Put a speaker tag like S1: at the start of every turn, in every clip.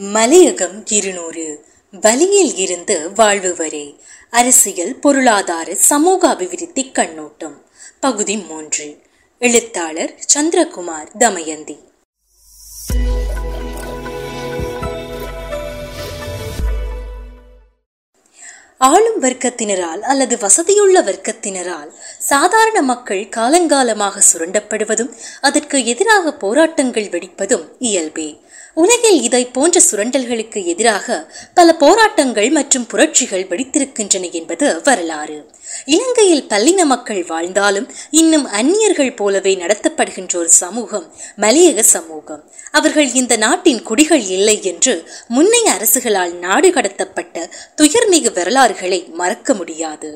S1: மலையகம் இருநூறு. பலியில் இருந்து வாழ்வு வரை. அரசியல் பொருளாதார சமூக அபிவிருத்தி கண்ணோட்டம். பகுதி மூன்று. எழுத்தாளர் சந்திரகுமார் தமயந்தி. ஆளும் வர்க்கத்தினரால் அல்லது வசதியுள்ள வர்க்கத்தினரால் சாதாரண மக்கள் காலங்காலமாக சுரண்டப்படுவதும் அதற்கு எதிராக போராட்டங்கள் வெடிப்பதும் இயல்பே. உலகில் இதை போன்ற சுரண்டல்களுக்கு எதிராக பல போராட்டங்கள் மற்றும் புரட்சிகள் வெடித்திருக்கின்றன என்பது வரலாறு. இலங்கையில் பல்லின மக்கள் வாழ்ந்தாலும் இன்னும் அந்நியர்கள் போலவே நடத்தப்படுகின்ற ஒரு சமூகம் மலையக சமூகம். அவர்கள் இந்த நாட்டின் குடிகள் இல்லை என்று முன்னைய அரசுகளால் நாடு கடத்தப்பட்ட துயர்மிகு வரலாறுகளை மறக்க முடியாது.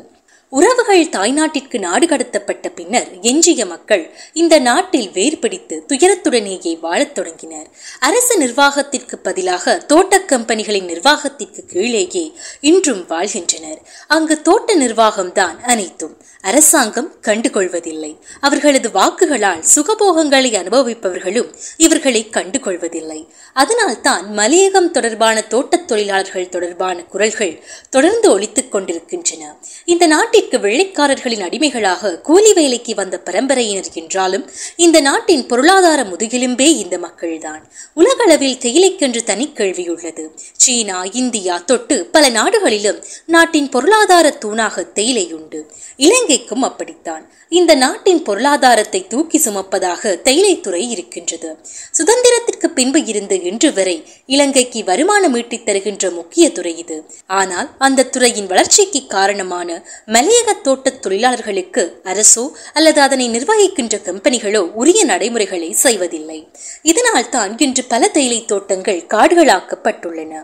S1: உறவுகள் தாய்நாட்டிற்கு நாடு கடத்தப்பட்ட பின்னர் எஞ்சிய மக்கள் இந்த நாட்டில் வேர் பிடித்து துயரத்துடனேயே வாழத் தொடங்கினர். அரசு நிர்வாகத்திற்கு பதிலாக தோட்ட கம்பெனிகளின் நிர்வாகத்திற்கு கீழேயே இன்றும் வாழ்கின்றனர். அங்கு தோட்ட நிர்வாகம்தான் அனைத்தும். அரசாங்கம் கண்டுகொள்வதில்லை. அவர்களது வாக்குகளால் சுகபோகங்களை அனுபவிப்பவர்களும் இவர்களை கண்டுகொள்வதில்லை. அதனால்தான் மலையகம் தொடர்பான தோட்டத் தொழிலாளர்கள் தொடர்பான குரல்கள் தொடர்ந்து ஒழித்துக் கொண்டிருக்கின்றன. இந்த நாட்டிற்கு வெள்ளைக்காரர்களின் அடிமைகளாக கூலி வேலைக்கு வந்த பரம்பரையினர் என்றாலும் இந்த நாட்டின் பொருளாதார முதுகெலும்பே இந்த மக்கள்தான். உலகளவில் தேயிலைக்கென்று தனி கேள்வியுள்ளது சீனா இந்தியா தொட்டு பல நாடுகளிலும் நாட்டின் பொருளாதார தூணாக தேயிலை உண்டு. இலங்கை இலங்கைக்கும் அப்படித்தான். இந்த நாட்டின் பொருளாதாரத்தை தூக்கி சுமப்பதாக தேயிலைத்துறை இருக்கின்றது. சுதந்திரத்திற்கு பின்பு இருந்து இன்று வரை இலங்கைக்கு வருமானம் ஈட்டித் தருகின்ற முக்கிய துறை இது. ஆனால் அந்த துறையின் வளர்ச்சிக்கு காரணமான மலையக தோட்ட தொழிலாளர்களுக்கு அரசோ அல்லது அதனை நிர்வகிக்கின்ற கம்பெனிகளோ உரிய நடைமுறைகளை செய்வதில்லை. இதனால் தான் இன்று பல தேயிலை தோட்டங்கள் காடுகளாக்கப்பட்டுள்ளன.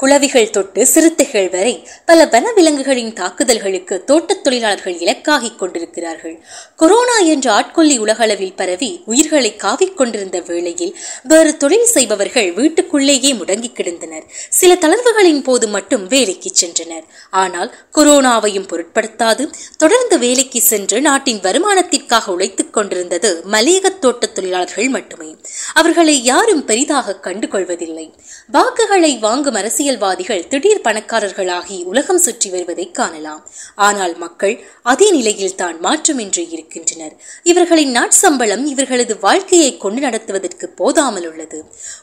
S1: குளவிகள் தொட்டு சிறுத்தைகள் வரை பல வனவிலங்குகளின் தாக்குதல்களுக்கு தோட்டத் தொழிலாளர்கள் இலக்காகிக் கொண்டிருக்கிறார்கள். கொரோனா என்ற ஆட்கொல்லி உலகளவில் பரவி உயிர்களை காவிக் கொண்டிருந்த வேளையில் வேறு தொழில் செய்பவர்கள் வீட்டுக்குள்ளேயே முடங்கி கிடந்தனர். சில தளர்வுகளின் போது மட்டும் வேலைக்கு சென்றனர். ஆனால் கொரோனாவையும் பொருட்படுத்தாது தொடர்ந்து வேலைக்கு சென்று நாட்டின் வருமானத்திற்காக உழைத்துக் கொண்டிருந்தது மலையக தோட்ட தொழிலாளர்கள் மட்டுமே. அவர்களை யாரும் பெரிதாக கண்டுகொள்வதில்லை. வாக்குகளை வாங்கும் அரசியல் அரசியல்வாதிகள் திடீர் பணக்காரர்களாகி உலகம் சுற்றி வருவதை காணலாம். ஆனால் மக்கள் அதே நிலையில் தான் மாற்றமின்றி இருக்கின்றனர். இவர்களின் நாட்சம்பளம் இவர்களது வாழ்க்கையை கொண்டு நடத்துவதற்கு போதாமல் உள்ளது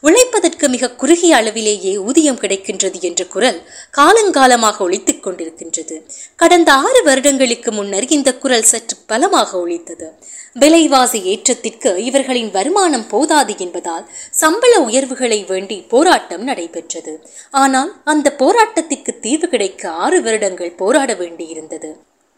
S1: உழைப்பதற்கு மிக குறுகிய அளவிலேயே ஊதியம் கிடைக்கின்றது என்ற குரல் காலங்காலமாக ஒழித்துக் கொண்டிருக்கின்றது. கடந்த ஆறு வருடங்களுக்கு முன்னர் இந்த குரல் சற்று பலமாக ஒழித்தது. விலைவாசி ஏற்றத்திற்கு இவர்களின் வருமானம் போதாது என்பதால் சம்பள உயர்வுகளை வேண்டி போராட்டம் நடைபெற்றது. ஆனால் அந்த போராட்டத்திற்கு தீர்வு கிடைக்க ஆறு வருடங்கள் போராட வேண்டியிருந்தது.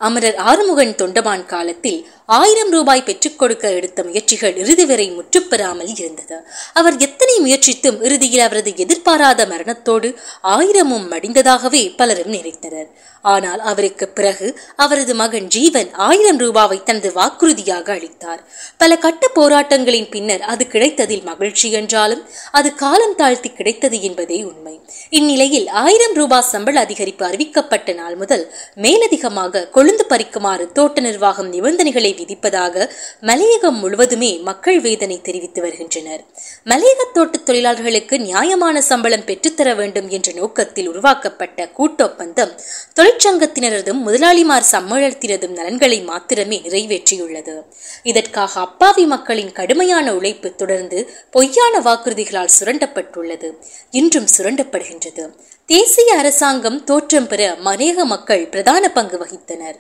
S1: அமரர் ஆறுமுகன் தொண்டமான் காலத்தில் ஆயிரம் ரூபாய் பெற்றுக் கொடுக்க எடுத்த முயற்சிகள் இறுதி வரை முற்றுப்பெறாமல் இருந்தது. அவர் எத்தனை முயற்சித்தும் இறுதியில் அவரது எதிர்பாராத மரணத்தோடு ஆயிரமும் மடிந்ததாகவே பலரும் நினைத்தனர். ஆனால் அவருக்கு பிறகு அவரது மகன் ஜீவன் ஆயிரம் ரூபாவை தனது வாக்குறுதியாக அளித்தார். பல கட்ட போராட்டங்களின் பின்னர் அது கிடைத்ததில் மகிழ்ச்சி என்றாலும் அது காலம் தாழ்த்தி கிடைத்தது என்பதே உண்மை. இந்நிலையில் ஆயிரம் ரூபாய் சம்பள அதிகரிப்பு அறிவிக்கப்பட்ட நாள் முதல் மேலதிகமாக கொழுந்து பறிக்குமாறு தோட்ட நிர்வாகம் நிபந்தனைகளை விதிப்பதாக மலையகம் முழுவதுமே மக்கள் வேதனை தெரிவித்து வருகின்றனர். மலையக தோட்ட தொழிலாளர்களுக்கு நியாயமான சம்பளம் பெற்றுத்தர வேண்டும் என்ற நோக்கத்தில் உருவாக்கப்பட்ட கூட்டொப்பந்தம் தொழிற்சங்கத்தினரதும் முதலாளிமார் சம்மேளத்தினதும் நலன்களை மாத்திரமே நிறைவேற்றியுள்ளது. இதற்காக அப்பாவி மக்களின் கடுமையான உழைப்பு தொடர்ந்து பொய்யான வாக்குறுதிகளால் சுரண்டப்பட்டுள்ளது. இன்றும் சுரண்டப்படுகின்றது. தேசிய அரசாங்கம் தோற்றம் பெற மலையக மக்கள் பிரதான பங்கு வகித்தனர்.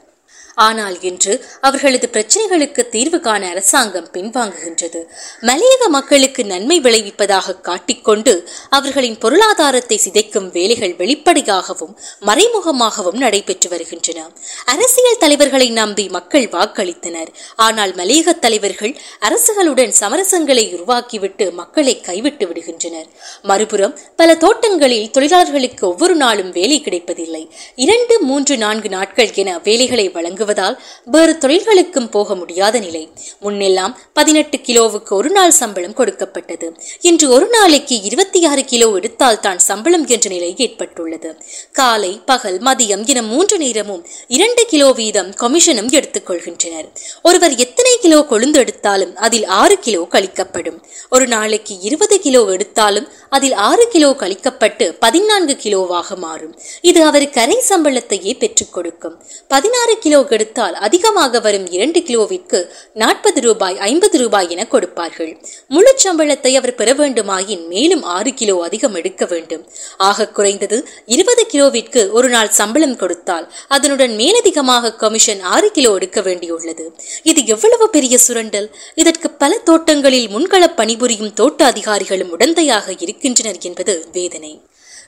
S1: ஆனால் இன்று அவர்களது பிரச்சனைகளுக்கு தீர்வு காண அரசாங்கம் பின்வாங்குகின்றது. மலையக மக்களுக்கு நன்மை விளைவிப்பதாக காட்டிக்கொண்டு அவர்களின் பொருளாதாரத்தை சிதைக்கும் வேலைகள் வெளிப்படையாகவும் மறைமுகமாகவும் நடைபெற்று வருகின்றன. அரசியல் தலைவர்களை நம்பி மக்கள் வாக்களித்தனர். ஆனால் மலையக தலைவர்கள் அரசுகளுடன் சமரசங்களை உருவாக்கிவிட்டு மக்களை கைவிட்டு விடுகின்றனர். மறுபுறம் பல தோட்டங்களில் தொழிலாளர்களுக்கு ஒவ்வொரு நாளும் வேலை கிடைப்பதில்லை. இரண்டு மூன்று நான்கு நாட்கள் என வேலைகளை வழங்க வருவதால் வேறு தொழில்களுக்கும் போக முடியாத நிலை. முன்னெல்லாம் பதினெட்டு கிலோவுக்கு ஒரு நாள் சம்பளம் கொடுக்கப்பட்டது. இன்று ஒரு நாளைக்கு இருபத்தி ஆறு கிலோ எடுத்தால் தான் சம்பளம் என்ற நிலை ஏற்பட்டுள்ளது. காலை பகல் மதியம் என மூன்று நேரமும் இரண்டு கிலோ வீதம் கமிஷனும் எடுத்துக்கொள்கின்றனர். ஒருவர் எத்தனை கிலோ கொழுந்து எடுத்தாலும் அதில் ஆறு கிலோ கழிக்கப்படும். ஒரு நாளைக்கு இருபது கிலோ எடுத்தாலும் அதில் ஆறு கிலோ கழிக்கப்பட்டு பதினான்கு கிலோவாக மாறும். இது அவருக்கு அரை சம்பளத்தையே பெற்றுக் கொடுக்கும். பதினாறு கிலோ கெடுத்தால் அதிகமாக வரும் இரண்டு கிலோவிற்கு நாற்பது ரூபாய் ஐம்பது ரூபாய் என கொடுப்பார்கள். முழு சம்பளத்தை அவர் பெற வேண்டுமாயின் மேலும் ஆறு கிலோ அதிகம் எடுக்க வேண்டும். ஆக குறைந்தது இருபது கிலோவிற்கு ஒரு நாள் சம்பளம் கொடுத்தால் அதனுடன் மேலதிகமாக கமிஷன் ஆறு கிலோ எடுக்க வேண்டியுள்ளது. இது எவ்வளவு பெரிய சுரண்டல்? இதற்கு பல தோட்டங்களில் முன்கள பணிபுரியும் தோட்ட அதிகாரிகளும் உடந்தையாக இருக்கின்றனர் என்பது வேதனை.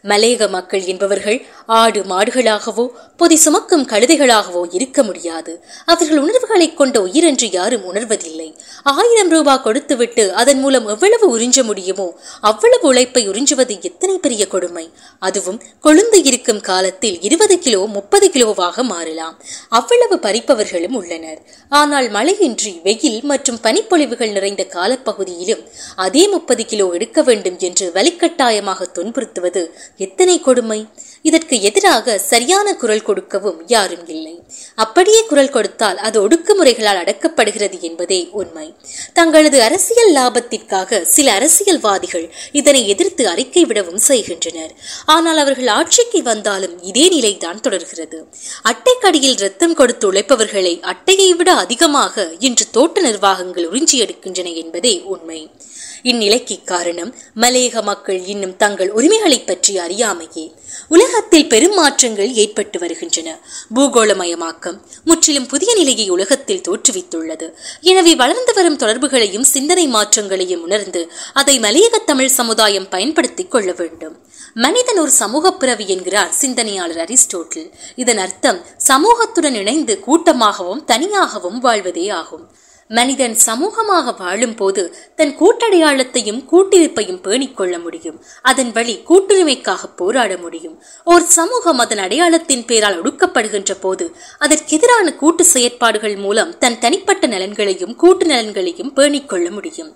S1: மலேக மக்கள் என்பவர்கள் ஆடு மாடுகளாகவோ பொதி சுமக்கும் கழுதைகளாகவோ இருக்க முடியாது. அவர்கள் உணர்வுகளை கொண்ட உயிரென்று யாரும் உணர்வதில்லை. ஆயிரம் ரூபாய் கொடுத்துவிட்டு அதன் மூலம் எவ்வளவு உறிஞ்ச முடியுமோ அவ்வளவு உழைப்பை உறிஞ்சுவது எத்தனை பெரிய கொடுமை. அதுவும் கொழுந்து இருக்கும் காலத்தில் இருபது கிலோ முப்பது கிலோவாக மாறலாம். அவ்வளவு பறிப்பவர்களும் உள்ளனர். ஆனால் மழையின்றி வெயில் மற்றும் பனிப்பொழிவுகள் நிறைந்த காலப்பகுதியிலும் அதே முப்பது கிலோ எடுக்க வேண்டும் என்று வலிக்கட்டாயமாக துன்புறுத்துவது எத்தனை கொடுமை? இதற்கு எதிராக சரியான குரல் கொடுக்கவும் யாரும் இல்லை. அப்படியே குரல் கொடுத்தால் அது ஒடுக்குமுறைகளால் அடக்கப்படுகிறது என்பதே உண்மை. தங்களது அரசியல் லாபத்திற்காக சில அரசியல்வாதிகள் இதனை எதிர்த்து அறிக்கை விடவும் செய்கின்றனர். ஆனால் அவர்கள் ஆட்சிக்கு வந்தாலும் இதே நிலைதான் தொடர்கிறது. அட்டைக்கடியில் ரத்தம் கொடுத்து உழைப்பவர்களை அட்டையை விட அதிகமாக இன்று தோட்ட நிர்வாகங்கள் உறிஞ்சி எடுக்கின்றன என்பதே உண்மை. இந்நிலைக்கு காரணம் மலையக மக்கள் இன்னும் தங்கள் உரிமைகளை பற்றி அறியாமையே. உலகத்தில் பெரும் மாற்றங்கள் ஏற்பட்டு வருகின்றன. பூகோளமயமாக்கம் முற்றிலும் புதிய நிலையை உலகத்தில் தோற்றுவித்துள்ளது. எனவே வளர்ந்து வரும் தொடர்புகளையும் சிந்தனை மாற்றங்களையும் உணர்ந்து அதை மலையக தமிழ் சமுதாயம் பயன்படுத்திக் கொள்ள வேண்டும். மனிதன் ஒரு சமூக பிறவி என்கிறார் சிந்தனையாளர் அரிஸ்டோட்டில். இதன் அர்த்தம் சமூகத்துடன் இணைந்து கூட்டமாகவும் தனியாகவும் வாழ்வதே ஆகும். மனிதன் சமூகமாக வாழும் போது தன் கூட்டடையாளத்தையும் கூட்டிருப்பையும் பேணிக்கொள்ள முடியும். அதன் வழி கூட்டுரிமைக்காக போராட முடியும். ஓர் சமூகம் அதன் அடையாளத்தின் பேரால் ஒடுக்கப்படுகின்ற போது அதற்கெதிரான கூட்டு செயற்பாடுகள் மூலம் தன் தனிப்பட்ட நலன்களையும் கூட்டு நலன்களையும் பேணிக்கொள்ள முடியும்.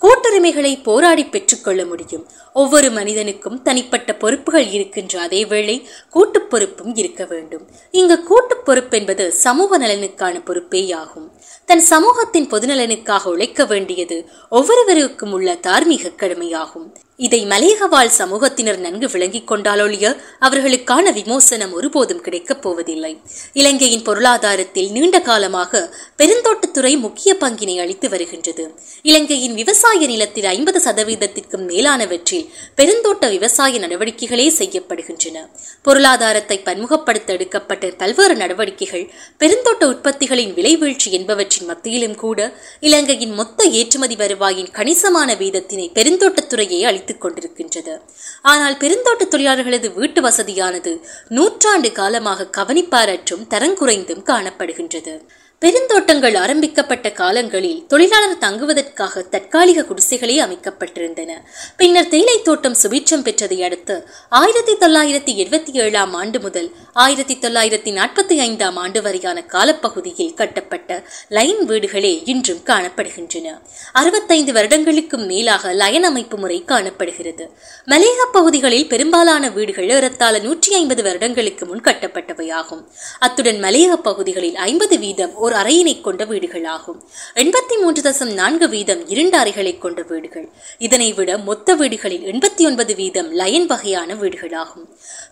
S1: கூட்டுரிமைகளை போராடி பெற்றுக்கொள்ள முடியும். ஒவ்வொரு மனிதனுக்கும் தனிப்பட்ட பொறுப்புகள் இருக்கின்ற அதே வேளை கூட்டு பொறுப்பும் இருக்க வேண்டும். இங்கு கூட்டு பொறுப்பு என்பது சமூக நலனுக்கான பொறுப்பேயாகும். தன் சமூகத்தின் பொதுநலனுக்காக உழைக்க வேண்டியது ஒவ்வொருவருக்கும் உள்ள தார்மீக கடமையாகும். இதை மலையக வாழ் சமூகத்தினர் நன்கு விளங்கிக் கொண்டாலொழிய அவர்களுக்கான விமோசனம் ஒருபோதும் கிடைக்கப் போவதில்லை. இலங்கையின் பொருளாதாரத்தில் நீண்ட காலமாக பெருந்தோட்டத்துறை முக்கிய பங்கினை அளித்து வருகின்றது. இலங்கையின் விவசாய நிலத்தில் ஐம்பது சதவீதத்திற்கும் மேலானவற்றில் பெருந்தோட்ட விவசாய நடவடிக்கைகளே செய்யப்படுகின்றன. பொருளாதாரத்தை பன்முகப்படுத்த எடுக்கப்பட்ட பல்வேறு நடவடிக்கைகள் பெருந்தோட்ட உற்பத்திகளின் விலை வீழ்ச்சி என்பவற்றின் மத்தியிலும் கூட இலங்கையின் மொத்த ஏற்றுமதி வருவாயின் கணிசமான வீதத்தினை பெருந்தோட்டத்துறையே அளித்துக் கொண்டிருக்கின்றது. ஆனால் பெருந்தோட்ட தொழிலாளர்களது வீட்டு வசதியானது நூற்றாண்டு காலமாக கவனிப்பாரற்றும் தரங்குறைந்தும் காணப்படுகின்றது. பெருந்தோட்டங்கள் ஆரம்பிக்கப்பட்ட காலங்களில் தொழிலாளர் தங்குவதற்காக தற்காலிக குடிசைகளே அமைக்கப்பட்டிருந்தன. பின்னர் தேயிலை தோட்டம் சுபீட்சம் பெற்றதை அடுத்து ஆயிரத்தி தொள்ளாயிரத்தி எழுபத்தி ஏழாம் ஆண்டு முதல் ஆயிரத்தி தொள்ளாயிரத்தி நாற்பத்தி ஐந்தாம் ஆண்டு வரையான காலப்பகுதியில் கட்டப்பட்ட லைன் வீடுகளே இன்றும் காணப்படுகின்றன. அறுபத்தைந்து வருடங்களுக்கும் மேலாக லயன் அமைப்பு முறை காணப்படுகிறது. மலேக பகுதிகளில் பெரும்பாலான வீடுகள் ஏறத்தாழ நூற்றி ஐம்பது வருடங்களுக்கு முன் கட்டப்பட்டவையாகும். அத்துடன் மலேக பகுதிகளில் ஐம்பது வீதம் ஒரு அறையினை கொண்ட வீடுகளாகும். எண்பத்தி மூன்று தசம் நான்கு வீதம் இரண்டு அறைகளை கொண்ட வீடுகள். இதனை விட மொத்த வீடுகளில் எண்பத்தி ஒன்பது வீதம் லயன் வகையான வீடுகளாகும்.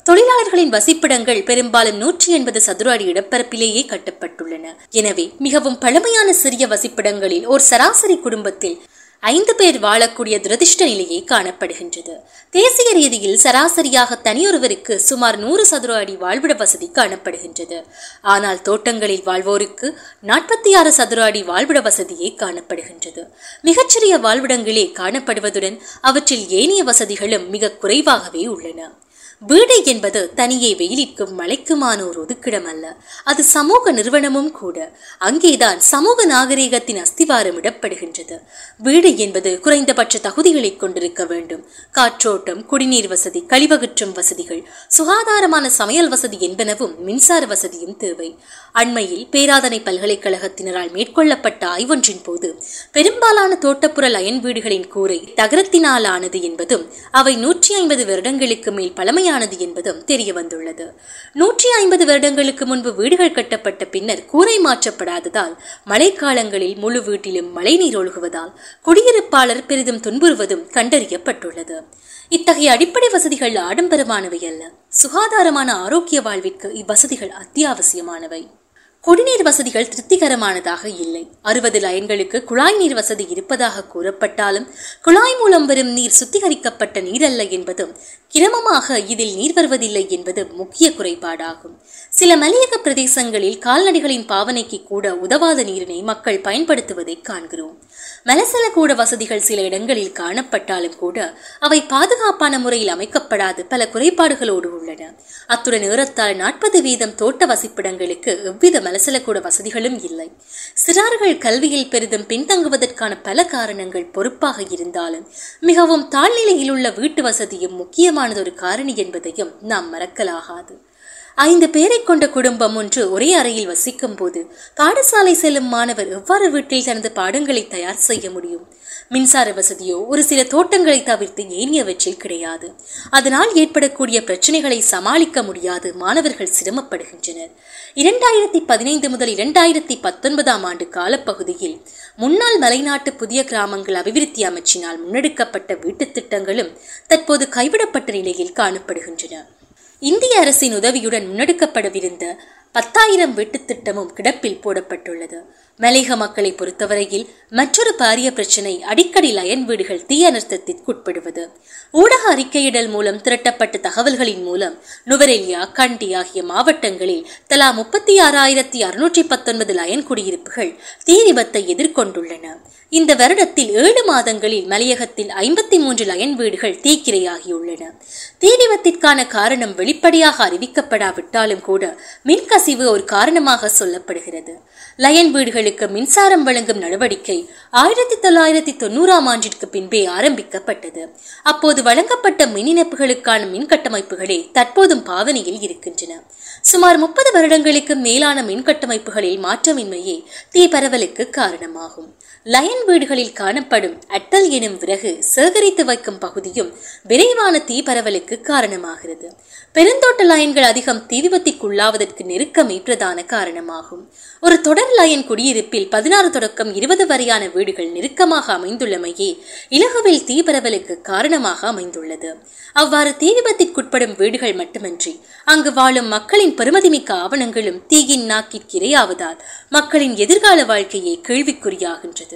S1: தொழிலாளர்களின் வசிப்பிடங்கள் பெரும்பாலும் நூற்றி எண்பது சதுர அடி இடப்பரப்பிலேயே கட்டப்பட்டுள்ளன. எனவே மிகவும் பழமையான சிறிய வசிப்பிடங்களில் ஒரு சராசரி குடும்பத்தில் ஐந்து பேர் வாழக்கூடிய துரதிர்ஷ்ட நிலையே காணப்படுகின்றது. தேசிய ரீதியில் சராசரியாக தனியொருவருக்கு சுமார் நூறு சதுர அடி வாழ்விட வசதி காணப்படுகின்றது. ஆனால் தோட்டங்களில் வாழ்வோருக்கு நாற்பத்தி ஆறு சதுர அடி வாழ்விட வசதியே காணப்படுகின்றது. மிகச்சிறிய வாழ்விடங்களே காணப்படுவதுடன் அவற்றில் ஏனைய வசதிகளும் மிக குறைவாகவே உள்ளன. வீடு என்பது தனியே வெயிலிற்கும் மலைக்குமான ஒரு ஒதுக்கிடம் அல்ல. அது சமூக நிறுவனமும் கூட. அங்கேதான் சமூக நாகரீகத்தின் அஸ்திவாரம் இடப்படுகின்றது. வீடு என்பது குறைந்தபட்ச தகுதிகளை கொண்டிருக்க வேண்டும். காற்றோட்டம் குடிநீர் வசதி கழிவகற்றும் வசதிகள் சுகாதாரமான சமையல் வசதி என்பனவும் மின்சார வசதியும் தேவை. அண்மையில் பேராதனை பல்கலைக்கழகத்தினரால் மேற்கொள்ளப்பட்ட ஆய்வொன்றின் போது பெரும்பாலான தோட்டப்புற லயன் வீடுகளின் கூரை தகரத்தினாலானது என்பதும் அவை நூற்றி ஐம்பது வருடங்களுக்கு மேல் பழமை உண்மையானது என்பதும் தெரிய வந்துள்ளது நூற்றி ஐம்பது வருடங்களுக்கு முன்பு வீடுகள் கட்டப்பட்ட பின்னர் கூரை மாற்றப்படாததால் மழைக்காலங்களில் முழு வீட்டிலும் மழைநீர் ஒழுகுவதால் குடியிருப்பாளர் பெரிதும் துன்புறுவதும் கண்டறியப்பட்டுள்ளது. இத்தகைய அடிப்படை வசதிகள் ஆடம்பரமானவை அல்ல. சுகாதாரமான ஆரோக்கிய வாழ்விற்கு இவ்வசதிகள் அத்தியாவசியமானவை. குடிநீர் வசதிகள் திருப்திகரமானதாக இல்லை. அறுபது லயன்களுக்கு குழாய் நீர் வசதி இருப்பதாக கூறப்பட்டாலும் குழாய் மூலம் வரும் நீர் சுத்திகரிக்கப்பட்ட நீர் அல்ல என்பதும் கிரமமாக இதில் நீர் வருவதில்லை என்பது முக்கிய குறைபாடாகும். சில மலையக பிரதேசங்களில் கால்நடைகளின் பாவனைக்கு கூட உதவாத நீரினை மக்கள் பயன்படுத்துவதை காண்கிறோம். மலசல கூட வசதிகள் சில இடங்களில் காணப்பட்டாலும் கூட அவை பாதுகாப்பான முறையில் அமைக்கப்படாது பல குறைபாடுகளோடு உள்ளன. அத்துடன் நேரத்தால் நாற்பது வீதம் தோட்ட வசிப்பிடங்களுக்கு எவ்வித மலசலக்கூட வசதிகளும் இல்லை. சிறார்கள் கல்வியில் பெரிதும் பின்தங்குவதற்கான பல காரணங்கள் பொறுப்பாக இருந்தாலும் மிகவும் தாழ்நிலையில் உள்ள வீட்டு வசதியும் முக்கியமானதொரு காரணி என்பதையும் நாம் மறக்கலாகாது. ஐந்து பேரை கொண்ட குடும்பம் ஒன்று ஒரே அறையில் வசிக்கும் போது பாடசாலை செல்லும் மாணவர் எவ்வாறு வீட்டில் தனது பாடங்களை தயார் செய்ய முடியும்? மின்சார வசதியோ ஒரு சில தோட்டங்களை தவிர்த்து ஏனியவற்றில் கிடையாது. அதனால் ஏற்படக்கூடிய பிரச்சனைகளை சமாளிக்க முடியாது மாணவர்கள் சிரமப்படுகின்றனர். இரண்டாயிரத்தி பதினைந்து முதல் இரண்டாயிரத்தி பத்தொன்பதாம் ஆண்டு காலப்பகுதியில் முன்னாள் மலைநாட்டு புதிய கிராமங்கள் அபிவிருத்தி அமைச்சினால் முன்னெடுக்கப்பட்ட வீட்டுத் திட்டங்களும் தற்போது கைவிடப்பட்ட நிலையில் காணப்படுகின்றன. இந்திய அரசின் உதவியுடன் முன்னெடுக்கப்படவிருந்த பத்தாயிரம் வீட்டுத் திட்டமும் கிடப்பில் போடப்பட்டுள்ளது. மலையக மக்களை பொறுத்தவரையில் மற்றொரு பாரிய பிரச்சினை அடிக்கடி லயன் வீடுகள் தீ அனர்த்தத்திற்குட்படுவது ஊடக அறிக்கையிடல் மூலம் திரட்டப்பட்ட தகவல்களின் மூலம் நுவரெலியா கண்டி ஆகிய மாவட்டங்களில் தலா முப்பத்தி ஆறாயிரத்தி அறுநூற்றி பத்தொன்பது லயன் குடியிருப்புகள் தீ விபத்தை எதிர்கொண்டுள்ளன. இந்த வருடத்தில் ஏழு மாதங்களில் மலையகத்தில் ஐம்பத்தி மூன்று லயன் வீடுகள் தீக்கிரையாகியுள்ளன. தீ விபத்திற்கான காரணம் வெளிப்படையாக அறிவிக்கப்படாவிட்டாலும் கூட மின்கசிவு ஒரு காரணமாக சொல்லப்படுகிறது. லயன் வீடுகள் வீடுகளுக்கு மின்சாரம் வழங்கும் நடவடிக்கை ஆயிரத்தி தொள்ளாயிரத்தி தொண்ணூறாம் ஆண்டிற்கு பின்பே ஆரம்பிக்கப்பட்டது. அப்போது வழங்கப்பட்ட மின் இணைப்புகளுக்கான மின் கட்டமைப்புகளே தற்போதும் பாவனையில் இருக்கின்றன. சுமார் முப்பது வருடங்களுக்கு மேலான மின் கட்டமைப்புகளில் மாற்றமின்மையே தீ பரவலுக்கு காரணமாகும். லயன் வீடுகளில் காணப்படும் அட்டல் எனும் விறகு சேகரித்து வைக்கும் பகுதியும் விரைவான தீ பரவலுக்கு காரணமாகிறது. பெருந்தோட்ட லயன்கள் அதிகம் தீ விபத்திற்குள்ளாவதற்கு நெருக்கமே பிரதான காரணமாகும். ஒரு தொடர் லயன் குடியிருப்பில் பதினாறு தொடக்கம் இருபது வரையான வீடுகள் நெருக்கமாக அமைந்துள்ளமையே இலகுவில் தீ பரவலுக்கு காரணமாக அமைந்துள்ளது. அவ்வாறு தீ விபத்திற்குட்படும் வீடுகள் மட்டுமன்றி அங்கு வாழும் மக்களின் பெருமதிமிக்க ஆவணங்களும் தீயின் நாக்கிற்கு இரையாவதால் மக்களின் எதிர்கால வாழ்க்கையே கேள்விக்குறியாகின்றது.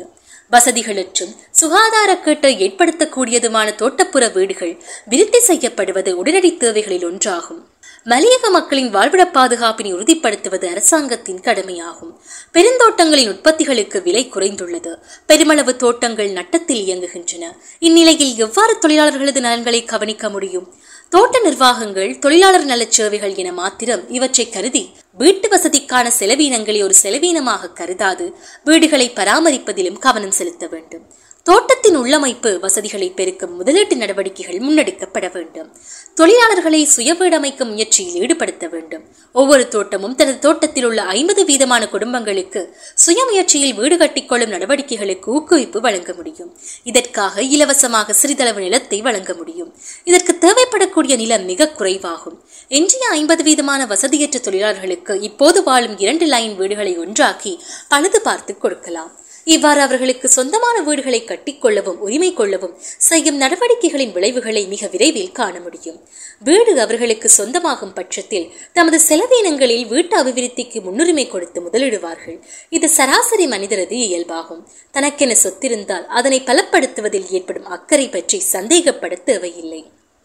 S1: வசதிகளற்றும் சுகாதாரக்கேட்டை ஏற்படுத்தக்கூடியதுமான தோட்டப்புற வீடுகள் விருத்தி செய்யப்படுவது உடனடி தேவைகளில் ஒன்றாகும். மலையக மக்களின் வாழ்விட பாதுகாப்பினை உறுதிப்படுத்துவது அரசாங்கத்தின் கடமையாகும். பெருந்தோட்டங்களின் உற்பத்திகளுக்கு விலை குறைந்துள்ளது. பெருமளவு தோட்டங்கள் நட்டத்தில் இயங்குகின்றன. இந்நிலையில் எவ்வாறு தொழிலாளர்களது நலன்களை கவனிக்க முடியும்? தோட்ட நிர்வாகங்கள் தொழிலாளர் நலச் சேவைகள் என மாத்திரம் இவற்றை கருதி வீட்டு வசதிக்கான செலவீனங்களை ஒரு செலவீனமாக கருதாது. வீடுகளை பராமரிப்பதிலும் கவனம் செலுத்த வேண்டும். தோட்டத்தின் உள்ளமைப்பு வசதிகளை பெருக்கும் முதலீட்டு நடவடிக்கைகள் முன்னெடுக்கப்பட வேண்டும். தொழிலாளர்களை சுய வீடமைக்கும் முயற்சியில் ஈடுபடுத்த வேண்டும். ஒவ்வொரு தோட்டமும் தனது தோட்டத்தில் உள்ள ஐம்பது வீதமான குடும்பங்களுக்கு சுய முயற்சியில் வீடு கட்டிக்கொள்ளும் நடவடிக்கைகளுக்கு ஊக்குவிப்பு வழங்க முடியும். இதற்காக இலவசமாக சிறிதளவு நிலத்தை வழங்க முடியும். இதற்கு தேவைப்படக்கூடிய நிலம் மிக குறைவாகும். எஞ்சிய ஐம்பது வீதமான வசதியற்ற தொழிலாளர்களுக்கு இப்போது வாழும் இரண்டு லைன் வீடுகளை ஒன்றாக்கி பழுது பார்த்து கொடுக்கலாம். இவ்வாறு அவர்களுக்கு சொந்தமான வீடுகளை கட்டிக்கொள்ளவும் உரிமை கொள்ளவும் செய்யும் நடவடிக்கைகளின் விளைவுகளை மிக விரைவில் காண முடியும். வீடு அவர்களுக்கு சொந்தமாகும் பட்சத்தில் தமது செலவீனங்களில் வீட்டு அபிவிருத்திக்கு முன்னுரிமை கொடுத்து முதலிடுவார்கள். இது சராசரி மனிதரது இயல்பாகும். தனக்கென சொத்திருந்தால் அதனை பலப்படுத்துவதில் ஏற்படும் அக்கறை பற்றி சந்தேகப்பட தேவையில்லை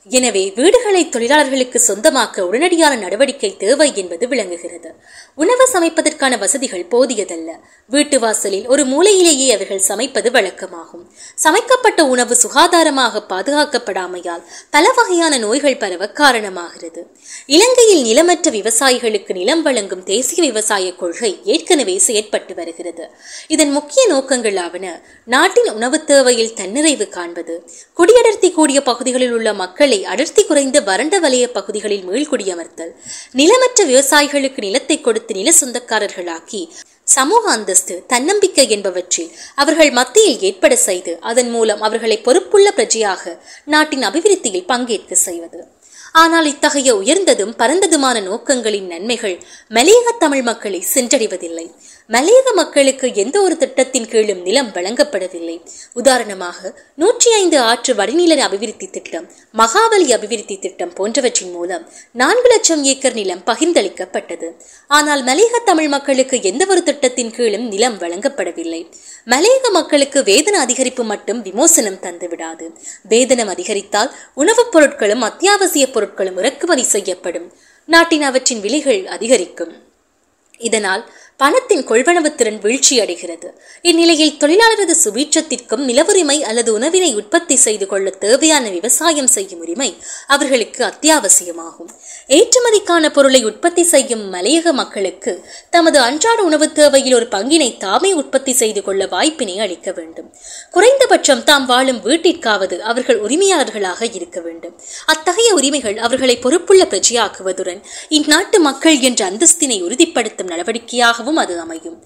S1: எனவே வீடுகளை தொழிலாளர்களுக்கு சொந்தமாக்க உடனடியான நடவடிக்கை தேவை என்பது விளங்குகிறது. உணவு சமைப்பதற்கான வசதிகள் போதியதல்ல. வீட்டு வாசலில் ஒரு மூலையிலேயே அவர்கள் சமைப்பது வழக்கமாகும். சமைக்கப்பட்ட உணவு சுகாதாரமாக பாதுகாக்கப்படாமையால் பல வகையான நோய்கள் பரவ காரணமாகிறது. இலங்கையில் நிலமற்ற விவசாயிகளுக்கு நிலம் வழங்கும் தேசிய விவசாய கொள்கை ஏற்கனவே செயற்பட்டு வருகிறது. இதன் முக்கிய நோக்கங்களாவன நாட்டின் உணவு தேவையில் தன்னிறைவு காண்பது குடியடர்த்தி கூடிய பகுதிகளில் உள்ள மக்களை அடர்த்தி குறைந்த வறண்ட வலய பகுதிகளில் மீள்குடியமர்த்தல் நிலமற்ற விவசாயிகளுக்கு நிலத்தை கொடுத்து நில சொந்தக்காரர்களாக்கி சமூக அந்தஸ்து தன்னம்பிக்கை என்பவற்றில் அவர்கள் மத்தியில் ஏற்பட செய்து அதன் மூலம் அவர்களை பொறுப்புள்ள பிரஜையாக நாட்டின் அபிவிருத்தியில் பங்கேற்க செய்வது. ஆனால் இத்தகைய உயர்ந்ததும் பரந்ததுமான நோக்கங்களின் நன்மைகள் மலையக தமிழ் மக்களை சென்றடைவதில்லை. மலையக மக்களுக்கு எந்த ஒரு திட்டத்தின் கீழும் நிலம் வழங்கப்படவில்லை. உதாரணமாக நூற்றி ஐந்து ஆற்று வடிநில அபிவிருத்தி திட்டம் மகாவலி அபிவிருத்தி திட்டம் போன்றவற்றின் மூலம் நான்கு லட்சம் ஏக்கர் நிலம் பகிர்ந்தளிக்கப்பட்டது. ஆனால் மலையக தமிழ் மக்களுக்கு எந்த ஒரு திட்டத்தின் கீழும் நிலம் வழங்கப்படவில்லை. மலையக மக்களுக்கு வேதன அதிகரிப்பு மட்டும் விமோசனம் தந்துவிடாது. வேதனம் அதிகரித்தால் உணவுப் பொருட்களும் அத்தியாவசிய பொருட்களும் இறக்குமதி செய்யப்படும். நாட்டின் அவற்றின் விலைகள் அதிகரிக்கும். இதனால் பணத்தின் கொள்வனவு திறன் வீழ்ச்சி அடைகிறது. இந்நிலையில் தொழிலாளரது சுபீட்சத்திற்கும் நிலவுரிமை அல்லது உணவினை உற்பத்தி செய்து கொள்ள தேவையான விவசாயம் செய்யும் உரிமை அவர்களுக்கு அத்தியாவசியமாகும். ஏற்றுமதிக்கான பொருளை உற்பத்தி செய்யும் மலையக மக்களுக்கு தமது அன்றாட உணவு தேவையில் ஒரு பங்கினை தாமே உற்பத்தி செய்து கொள்ள வாய்ப்பினை அளிக்க வேண்டும். குறைந்தபட்சம் தாம் வாழும் வீட்டிற்காவது அவர்கள் உரிமையாளர்களாக இருக்க வேண்டும். அத்தகைய உரிமைகள் அவர்களை பொறுப்புள்ள பிரஜையாக்குவதுடன் இந்நாட்டு மக்கள் என்ற அந்தஸ்தினை உறுதிப்படுத்தும் நடவடிக்கையாகவும் அது அமையும்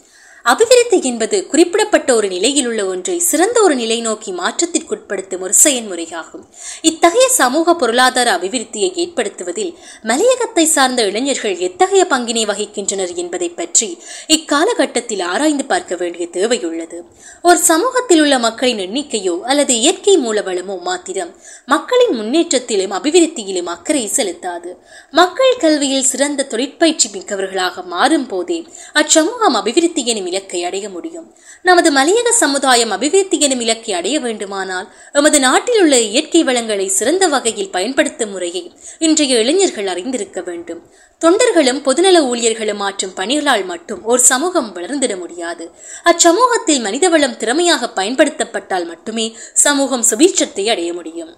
S1: அபிவிருத்தி என்பது குறிப்பிடப்பட்ட ஒரு நிலையில் உள்ள ஒன்றை சிறந்த ஒரு நிலை நோக்கி மாற்றத்திற்குட்படுத்தும் ஒரு செயல்முறையாகும் இத்தகைய சமூக பொருளாதார அபிவிருத்தியை ஏற்படுத்துவதில் மலையகத்தை சார்ந்த இளைஞர்கள் எத்தகைய பங்கினை வகிக்கின்றனர் என்பதை பற்றி இக்காலகட்டத்தில் ஆராய்ந்து பார்க்க வேண்டிய தேவையுள்ளது. ஒரு சமூகத்தில் உள்ள மக்களின் எண்ணிக்கையோ அல்லது இயற்கை மூலவளமோ மாத்திரம் மக்களின் முன்னேற்றத்திலும் அபிவிருத்தியிலும் அக்கறை செலுத்தாது. மக்கள் கல்வியில் சிறந்த தொழிற்பயிற்சி மிக்கவர்களாக மாறும் போதே அச்சமூகம் அபிவிருத்தி எனும் இலக்கை அடைய முடியும். நமது மலையக சமுதாயம் அபிவிருத்தி எனும் இலக்கை அடைய வேண்டுமானால் எமது நாட்டில் உள்ள இயற்கை வளங்களை சிறந்த வகையில் பயன்படுத்தும் முறையை இன்றைய இளைஞர்கள் அறிந்திருக்க வேண்டும். தொண்டர்களும் பொதுநல ஊழியர்களும் ஆற்றும் பணிகளால் மட்டும் ஒரு சமூகம் வளர்ந்திட முடியாது. அச்சமூகத்தில் மனிதவளம் திறமையாக பயன்படுத்தப்பட்டால் மட்டுமே சமூகம் சுபீட்சத்தை அடைய முடியும்.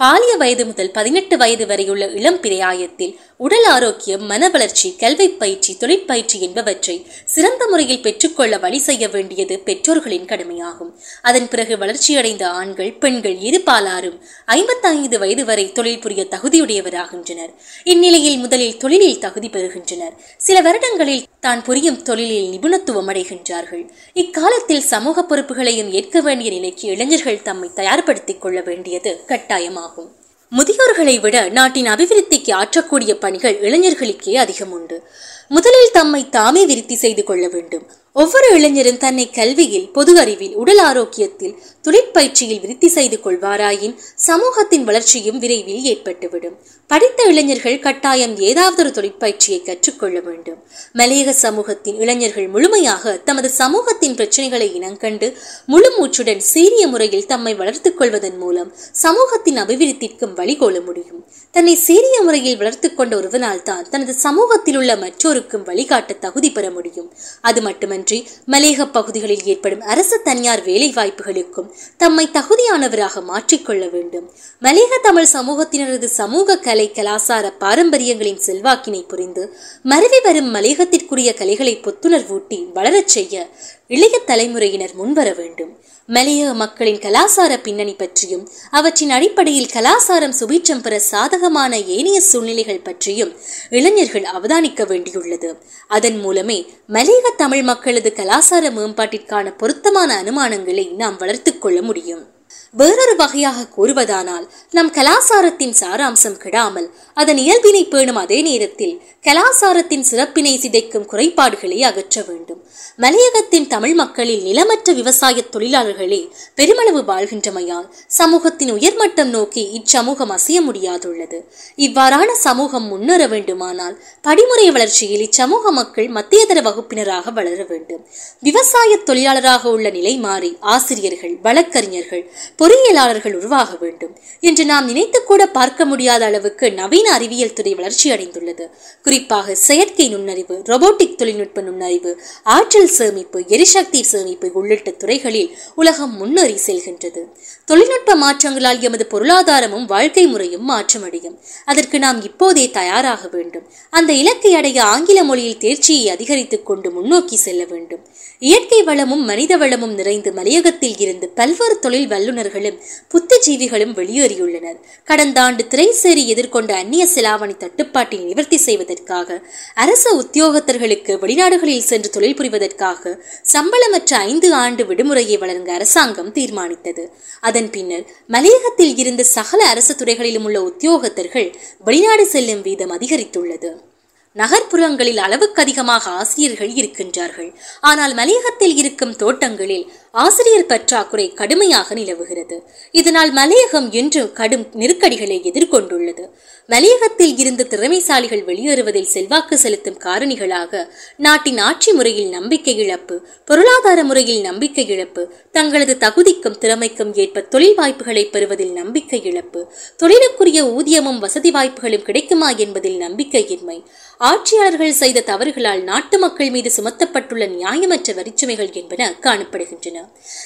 S1: பாலிய வயது முதல் பதினெட்டு வயது வரையுள்ள இளம் பிரயாயத்தில் உடல் ஆரோக்கியம் மன வளர்ச்சி கல்வி பயிற்சி தொழிற்பயிற்சி என்பவற்றை சிறந்த முறையில் பெற்றுக்கொள்ள வழி செய்ய வேண்டியது பெற்றோர்களின் கடமையாகும். அதன் பிறகு வளர்ச்சியடைந்த ஆண்கள் பெண்கள் இருபாலாரும் ஐம்பத்தைந்து வயது வரை தொழில் புரிய தகுதியுடையவராகின்றனர். இந்நிலையில் முதலில் தொழிலில் தகுதி பெறுகின்றனர். சில வருடங்களில் தான் புரியும் தொழிலில் நிபுணத்துவம் அடைகின்றார்கள். இக்காலத்தில் சமூக பொறுப்புகளையும் ஏற்க வேண்டிய நிலைக்கு இளைஞர்கள் தம்மை தயார்படுத்திக் கொள்ள வேண்டியது கட்டாயமாகும். ஆகும் முதியோர்களை விட நாட்டின் அபிவிருத்திக்கு ஆற்றக்கூடிய பணிகள் இளைஞர்களுக்கே அதிகம் உண்டு. முதலில் தம்மை தாமே விருத்தி செய்து கொள்ள வேண்டும். ஒவ்வொரு இளைஞரும் தன்னை கல்வியில் பொது அறிவில் உடல் ஆரோக்கியத்தில் தொழிற்பயிற்சியில் விருத்தி செய்து கொள்வாராயின் சமூகத்தின் வளர்ச்சியும் விரைவில் ஏற்பட்டுவிடும். படித்த இளைஞர்கள் கட்டாயம் ஏதாவது ஒரு தொழிற்பயிற்சியை கற்றுக்கொள்ள வேண்டும். மலையக சமூகத்தின் இளைஞர்கள் முழுமையாக தமது சமூகத்தின் பிரச்சனைகளை இனங்கண்டு முழு மூச்சுடன் சீரிய முறையில் தம்மை வளர்த்துக் கொள்வதன் மூலம் சமூகத்தின் அபிவிருத்திக்கும் வழிகோல முடியும். தன்னை சீரிய முறையில் வளர்த்துக் கொண்ட ஒருவனால் தான் தனது சமூகத்தில் உள்ள மற்றோருக்கும் வழிகாட்ட தகுதி பெற முடியும். அது மட்டுமன்றி மலையக பகுதிகளில் ஏற்படும் அரசு தனியார் வேலை வாய்ப்புகளுக்கும் தம்மை தகுதியானவராக மாற்றிக்கொள்ள வேண்டும். மலேக தமிழ் சமூகத்தினரது சமூக கலை கலாசார பாரம்பரியங்களின் செல்வாக்கினை புரிந்து மருவி வரும் மலேகத்திற்குரிய கலைகளை புத்துணர்வூட்டி வளரச் செய்ய இளைய தலைமுறையினர் முன்வர வேண்டும். மலைய மக்களின் கலாசார பின்னணி பற்றியும் அவற்றின் அடிப்படையில் கலாசாரம் சுபீட்சம் பெற சாதகமான ஏனைய சூழ்நிலைகள் பற்றியும் இளைஞர்கள் அவதானிக்க வேண்டியுள்ளது. அதன் மூலமே மலையக தமிழ் மக்களது கலாசார மேம்பாட்டிற்கான பொருத்தமான அனுமானங்களை நாம் வளர்த்துக் கொள்ள முடியும். வேறொரு வகையாக கூறுவதானால் நம் கலாசாரத்தின் சாராம்சம் கெடாமல் அதன் இயல்பினை பேணும் அதே நேரத்தில் கலாசாரத்தின் சிறப்பினை சிதைக்கும் குறைபாடுகளை அகற்ற வேண்டும். மலையகத்தின் தமிழ் மக்களில் நிலமற்ற விவசாய தொழிலாளர்களே பெருமளவு வாழ்கின்றமையால் சமூகத்தின் உயர்மட்டம் நோக்கி இச்சமூகம் அசைய முடியாதுள்ளது. இவ்வாறான சமூகம் முன்னேற வேண்டுமானால் படிமுறை வளர்ச்சியில் இச்சமூக மக்கள் மத்தியதர வகுப்பினராக வளர வேண்டும். விவசாய தொழிலாளராக உள்ள நிலை மாறி ஆசிரியர்கள் வழக்கறிஞர்கள் பொறியியலாளர்கள் உருவாக வேண்டும் என்று நாம் நினைத்து கூட பார்க்க முடியாத அளவுக்கு நவீன அறிவியல் துறை வளர்ச்சி அடைந்துள்ளது. குறிப்பாக செயற்கை நுண்ணறிவு ரொபோட்டிக் தொழில்நுட்ப நுண்ணறிவு ஆற்றல் சேமிப்பு எரிசக்தி சேமிப்பு உள்ளிட்ட துறைகளில் உலகம் முன்னேறி செல்கின்றது. தொழில்நுட்ப மாற்றங்களால் எமது பொருளாதாரமும் வாழ்க்கை முறையும் மாற்றமடையும். அதற்கு நாம் இப்போதே தயாராக வேண்டும். அந்த இலக்கை அடைய ஆங்கில மொழியில் தேர்ச்சியை அதிகரித்துக் கொண்டு முன்னோக்கி செல்ல வேண்டும். இயற்கை வளமும் மனித வளமும் நிறைந்து மலையகத்தில் இருந்து பல்வேறு தொழில் வல்லுநர் எழுத்தாளர்களும் புத்திஜீவிகளும் வெளியேறியுள்ளனர். கடந்த ஆண்டு திரைசேரி எதிர்கொண்ட அந்நிய செலாவணி தட்டுப்பாட்டை நிவர்த்தி செய்வதற்காக அரச உத்தியோகத்தர்களுக்கு வெளிநாடுகளில் சென்று தொழில் புரிவதற்காக சம்பளமற்ற ஐந்து ஆண்டு விடுமுறையை வழங்க அரசாங்கம் தீர்மானித்தது. அதன் பின்னர் மலையகத்தில் இருந்த சகல அரசு துறைகளிலும் உள்ள உத்தியோகத்தர்கள் வெளிநாடு செல்லும் வீதம் அதிகரித்துள்ளது. நகர்ப்புறங்களில் அளவுக்கு அதிகமாக ஆசிரியர்கள் இருக்கின்றார்கள். ஆனால் மலையகத்தில் இருக்கும் தோட்டங்களில் ஆசிரியர் பற்றாக்குறை கடுமையாக நிலவுகிறது. இதனால் மலையகம் இன்று கடும் நெருக்கடிகளை எதிர்கொண்டுள்ளது. மலையகத்தில் இருந்து திறமைசாலிகள் வெளியேறுவதில் செல்வாக்கு செலுத்தும் காரணிகளாக நாட்டின் ஆட்சி முறையில் நம்பிக்கை இழப்பு பொருளாதார முறையில் நம்பிக்கை இழப்பு தங்களது தகுதிக்கும் திறமைக்கும் ஏற்ப தொழில் வாய்ப்புகளை பெறுவதில் நம்பிக்கை இழப்பு தொழிலுக்குரிய ஊதியமும் வசதி வாய்ப்புகளும் கிடைக்குமா என்பதில் நம்பிக்கையின்மை ஆட்சியாளர்கள் செய்த தவறுகளால் நாட்டு மக்கள் மீது சுமத்தப்பட்டுள்ள நியாயமற்ற வரிச்சுமைகள் என்பன காணப்படுகின்றன.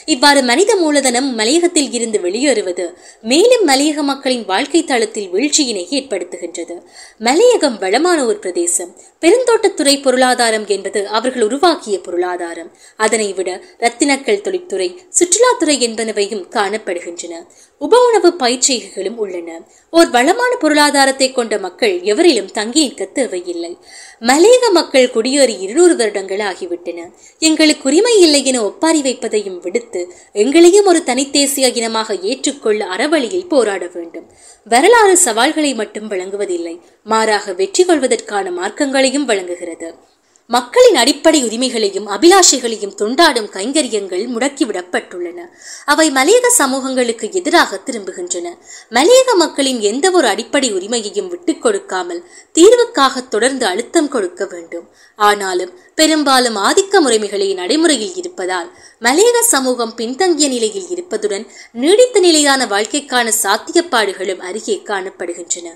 S1: இவ்வாறு மனித மூலதனம் மலையகத்தில் இருந்து வெளியேறுவது மேலும் மலையக மக்களின் வாழ்க்கை தளத்தில் வீழ்ச்சியினை ஏற்படுத்துகின்றது. மலையகம் வளமான ஒரு பிரதேசம். பெருந்தோட்டத்துறை பொருளாதாரம் என்பது அவர்கள் உருவாக்கிய பொருளாதாரம். அதனை விட ரத்தினக்கல் தொழிற்துறை சுற்றுலாத்துறை என்பனவையும் காணப்படுகின்றன. உப உணவு பயிற்சிகளும் உள்ளன. ஓர் வளமான பொருளாதாரத்தை கொண்ட மக்கள் எவரிலும் தங்கியிருக்க தேவையில்லை. மலையக மக்கள் குடியேறி இருநூறு வருடங்கள் ஆகிவிட்டன. எங்களுக்கு உரிமை இல்லை என ஒப்பாரி வைப்பதையும் விடுத்து எங்களையும் ஒரு தனித்தேசிய இனமாக ஏற்றுக்கொள்ள அறவழியில் போராட வேண்டும். வரலாறு சவால்களை மட்டும் வழங்குவதில்லை மாறாக வெற்றி கொள்வதற்கான மார்க்கங்களையும் வழங்குகிறது. மக்களின் அடிப்படை உரிமைகளையும் அபிலாஷைகளையும் தொண்டாடும் கைங்கரியங்கள் முடக்கிவிடப்பட்டுள்ளன. அவை மலையக சமூகங்களுக்கு எதிராக திரும்புகின்றன. மலையக மக்களின் எந்த ஒரு அடிப்படை உரிமையையும் விட்டுக் கொடுக்காமல் தீர்வுக்காக தொடர்ந்து அழுத்தம் கொடுக்க வேண்டும். ஆனாலும் பெரும்பாலும் ஆதிக்க முறைமைகளே நடைமுறையில் இருப்பதால் மலையக சமூகம் பின்தங்கிய நிலையில் இருப்பதுடன் நீடித்த நிலையான வாழ்க்கைக்கான சாத்தியப்பாடுகளும் அருகே காணப்படுகின்றன.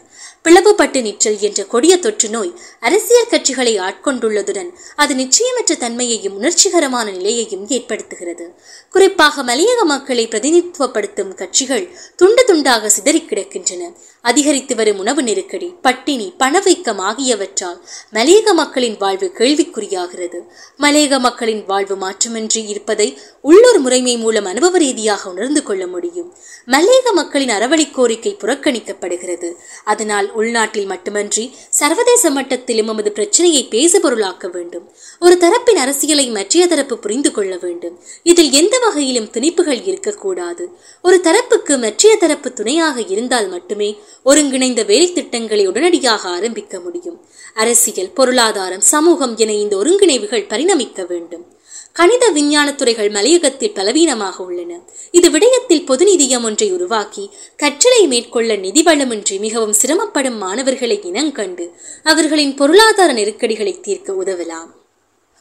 S1: பிளவுபட்டு நிற்றல் என்ற கொடிய தொற்று நோய் அரசியல் கட்சிகளை ஆட்கொண்டுள்ளதுடன் அது நிச்சயமற்ற தன்மையையும் உணர்ச்சிகரமான நிலையையும் ஏற்படுத்துகிறது. குறிப்பாக மலையக மக்களை பிரதிநிதித்துவப்படுத்தும் கட்சிகள் துண்டு துண்டாக சிதறி கிடக்கின்றன அதிகரித்து வரும் உணவு நெருக்கடி பட்டினி பணவீக்கம் ஆகியவற்றால் மலையக மக்களின் வாழ்வு கேள்விக்குறியாகிறது. மலையக மக்களின் வாழ்வு மாற்றமின்றி இருப்பதை உள்ளூர் முறைமை மூலம் அனுபவ ரீதியாக உணர்ந்து கொள்ள முடியும். மலையக மக்களின் அறவழி கோரிக்கை புறக்கணிக்கப்படுகிறது. அதனால் உள்நாட்டில் மட்டுமன்றி சர்வதேச மட்டத்திலும் நமது பிரச்சனையை பேசுபொருளாக்க வேண்டும். ஒரு தரப்பின் அரசியலை மற்றைய தரப்பு புரிந்து கொள்ள வேண்டும். இதில் எந்த வகையிலும் திணிப்புகள் இருக்கக்கூடாது. ஒரு தரப்புக்கு மற்றைய தரப்பு துணையாக இருந்தால் மட்டுமே ஒருங்கிணைந்த வேலை திட்டங்களை உடனடியாக ஆரம்பிக்க முடியும். அரசியல் பொருளாதாரம் சமூகம் என இந்த ஒருங்கிணைவுகள் பரிணமிக்க வேண்டும். கணித விஞ்ஞான துறைகள் மலையகத்தில் பலவீனமாக உள்ளன. இது விடயத்தில் பொது நிதியம் ஒன்றை உருவாக்கி கற்றலை மேற்கொள்ள நிதி வளமின்றி மிகவும் சிரமப்படும் மாணவர்களை இனங்கண்டு அவர்களின் பொருளாதார நெருக்கடிகளை தீர்க்க உதவலாம்.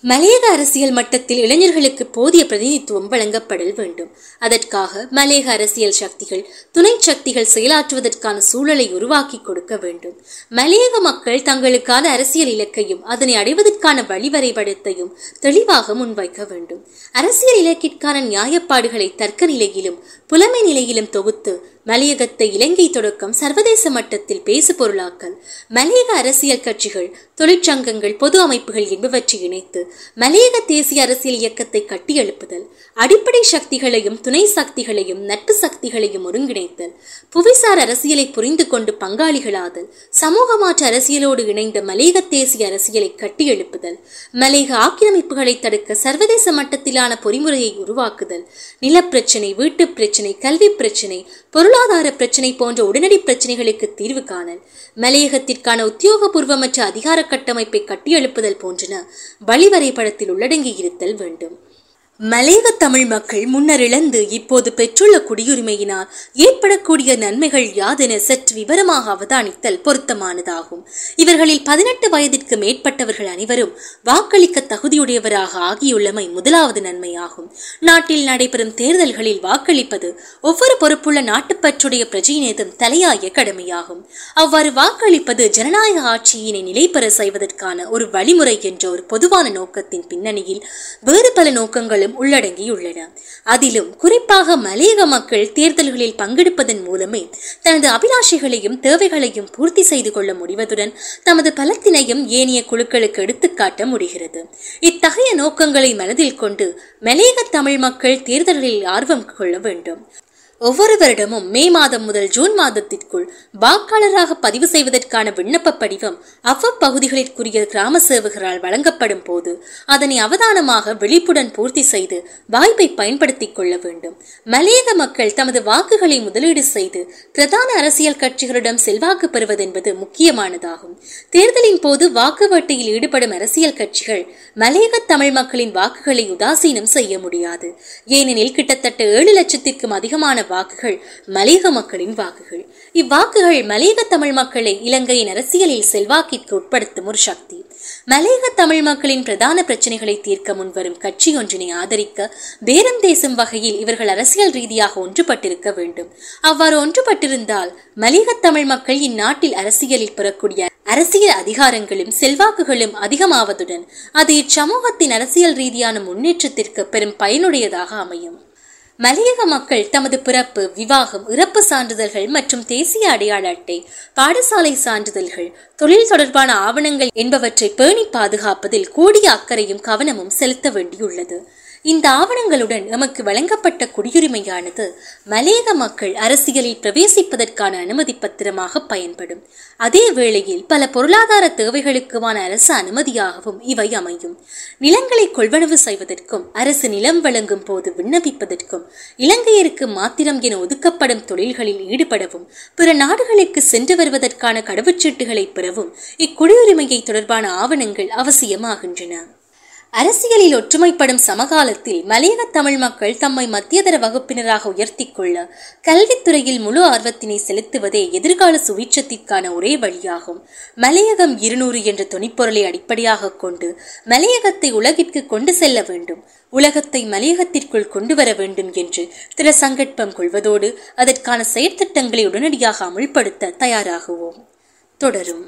S1: மலையக அரசியல் மட்டத்தில் இளைஞர்களுக்கு போதிய பிரதிநிதித்துவம் வழங்கப்படல் வேண்டும். அதற்காக மலையக அரசியல் சக்திகள் துணை சக்திகள் செயலாற்றுவதற்கான சூழலை உருவாக்கி கொடுக்க வேண்டும். மலையக மக்கள் தங்களுக்கான அரசியல் இலக்கையும் அதனை அடைவதற்கான வழிவரைபடத்தையும் தெளிவாக முன்வைக்க வேண்டும். அரசியல் இலக்கிற்கான நியாயப்பாடுகளை தர்க்க நிலையிலும் புலமை நிலையிலும் தொகுத்து மலையகத்தை இலங்கை தொடக்கம் சர்வதேச மட்டத்தில் பேசு பொருளாக்கல் மலையக அரசியல் கட்சிகள் தொழிற்சங்கங்கள் பொது அமைப்புகள் என்பவற்றை இணைத்து மலையக தேசிய அரசியல் இயக்கத்தை கட்டியெழுப்புதல் அடிப்படை சக்திகளையும் துணை சக்திகளையும் நட்பு சக்திகளையும் ஒருங்கிணைத்தல் புவிசார் அரசியலை புரிந்து கொண்டு பங்காளிகளாதல் சமூக மாற்ற அரசியலோடு இணைந்த மலையக தேசிய அரசியலை கட்டியெழுப்புதல் மலையக ஆக்கிரமிப்புகளை தடுக்க சர்வதேச மட்டத்திலான பொறிமுறையை உருவாக்குதல் நிலப்பிரச்சினை வீட்டுப் பிரச்சனை பிரச்சனை கல்வி பிரச்சனை பொருளாதார பிரச்சனை போன்ற உடனடி பிரச்சனைகளுக்கு தீர்வு காணல். மலையகத்திற்கான உத்தியோகபூர்வமற்ற அதிகார கட்டமைப்பை கட்டியெழுப்புதல் போன்றன வழிவரைபடத்தில் உள்ளடங்கி இருத்தல் வேண்டும். மலையக தமிழ் மக்கள் முன்னர் இழந்து இப்போது பெற்றுள்ள குடியுரிமையினால் ஏற்படக்கூடிய நன்மைகள் யாதென சற்று விவரமாக அவதானித்தல் பொருத்தமானதாகும். இவர்களில் பதினெட்டு வயதிற்கு மேற்பட்டவர்கள் அனைவரும் வாக்களிக்க தகுதியுடையவராக ஆகியுள்ளமை முதலாவது நன்மையாகும். நாட்டில் நடைபெறும் தேர்தல்களில் வாக்களிப்பது ஒவ்வொரு பொறுப்புள்ள நாட்டுப்பற்றுடைய பிரஜையினதும் தலையாய கடமையாகும். அவ்வாறு வாக்களிப்பது ஜனநாயக ஆட்சியினை நிலைபெற செய்வதற்கான ஒரு வழிமுறை என்ற ஒரு பொதுவான நோக்கத்தின் பின்னணியில் வேறு பல நோக்கங்களும் உள்ளடங்கியுள்ளன. அதிலும் குறிப்பாக மலையக மக்கள் தேர்தல்களில் பங்கெடுப்பதன் மூலமே தனது அபிலாஷைகளையும் தேவைகளையும் பூர்த்தி செய்து கொள்ள முடிவதுடன் தமது பலத்தினையும் ஏனைய குழுக்களுக்கு எடுத்துக்காட்ட முடிகிறது. இத்தகைய நோக்கங்களை மனதில் கொண்டு மலையக தமிழ் மக்கள் தேர்தல்களில் ஆர்வம் கொள்ள வேண்டும். ஒவ்வொரு வருடமும் மே மாதம் முதல் ஜூன் மாதத்திற்குள் வாக்காளராக பதிவு செய்வதற்கான விண்ணப்ப படிவம் அவ்வப்பகுதிகளிற்குரிய கிராம சேவகரால் வழங்கப்படும் போது அதனை அவதானமாக விழிப்புடன் பூர்த்தி செய்து வாய்ப்பை பயன்படுத்திக் கொள்ள வேண்டும். மலையக மக்கள் தமது வாக்குகளை முதலீடு செய்து பிரதான அரசியல் கட்சிகளிடம் செல்வாக்கு பெறுவது என்பது முக்கியமானதாகும். தேர்தலின் போது வாக்கு வேட்டையில் ஈடுபடும் அரசியல் கட்சிகள் மலையக தமிழ் மக்களின் வாக்குகளை உதாசீனம் செய்ய முடியாது. ஏனெனில் கிட்டத்தட்ட ஏழு லட்சத்திற்கும் அதிகமான வாக்குகள் மலேக மக்களின் வாக்குகள். இவ்வாக்குகள் மலேக தமிழ் மக்களை இலங்கையின் அரசியலில் செல்வாக்கிற்கு உட்படுத்தும் ஒரு சக்தி. மலையக தமிழ் மக்களின் பிரதான பிரச்சனைகளை தீர்க்க முன்வரும் கட்சி ஒன்றினை ஆதரிக்க பேரம் தேசும் வகையில் இவர்கள் அரசியல் ரீதியாக ஒன்றுபட்டிருக்க வேண்டும். அவ்வாறு ஒன்றுபட்டிருந்தால் மலேக தமிழ் மக்கள் இந்நாட்டில் அரசியலில் பெறக்கூடிய அரசியல் அதிகாரங்களும் செல்வாக்குகளும் அதிகமாவதுடன் அது இச்சமூகத்தின் அரசியல் ரீதியான முன்னேற்றத்திற்கு பெரும் பயனுடையதாக அமையும். மலையக மக்கள் தமது பிறப்பு விவாகம் இறப்பு சான்றிதழ்கள் மற்றும் தேசிய அடையாள அட்டை பாடசாலை சான்றிதழ்கள் தொழில் தொடர்பான ஆவணங்கள் என்பவற்றை பேணி பாதுகாப்பதில் கூடிய அக்கறையும் கவனமும் செலுத்த வேண்டியுள்ளது. இந்த ஆவணங்களுடன் நமக்கு வழங்கப்பட்ட குடியுரிமையானது மலேக மக்கள் அரசியலில் பிரவேசிப்பதற்கான அனுமதி பத்திரமாக பயன்படும். அதே வேளையில் பல பொருளாதார தேவைகளுக்குமான அரசு அனுமதியாகவும் இவை அமையும். நிலங்களை கொள்வனவு செய்வதற்கும் அரசு நிலம் வழங்கும் போது விண்ணப்பிப்பதற்கும் இலங்கையருக்கு மாத்திரம் என ஒதுக்கப்படும் தொழில்களில் ஈடுபடவும் பிற நாடுகளுக்கு சென்று வருவதற்கான கடவுச்சீட்டுகளை பெறவும் இக்குடியுரிமையை தொடர்பான ஆவணங்கள் அவசியமாகின்றன. அரசியலில் ஒற்றுமைப்படும் சமகாலத்தில் மலையக தமிழ் மக்கள் தம்மை மத்தியதர வகுப்பினராக உயர்த்தி கொள்ள கல்வித்துறையில் முழு ஆர்வத்தினை செலுத்துவதே எதிர்கால சுவீட்சத்திற்கான ஒரே வழியாகும். மலையகம் இருநூறு என்ற துணிப்பொருளை அடிப்படையாக கொண்டு மலையகத்தை உலகிற்கு கொண்டு செல்ல வேண்டும். உலகத்தை மலையகத்திற்குள் கொண்டு வர வேண்டும் என்று திரு சங்கற்பம் கொள்வதோடு அதற்கான செயற்திட்டங்களை உடனடியாக அமுல்படுத்த தயாராகுவோம். தொடரும்.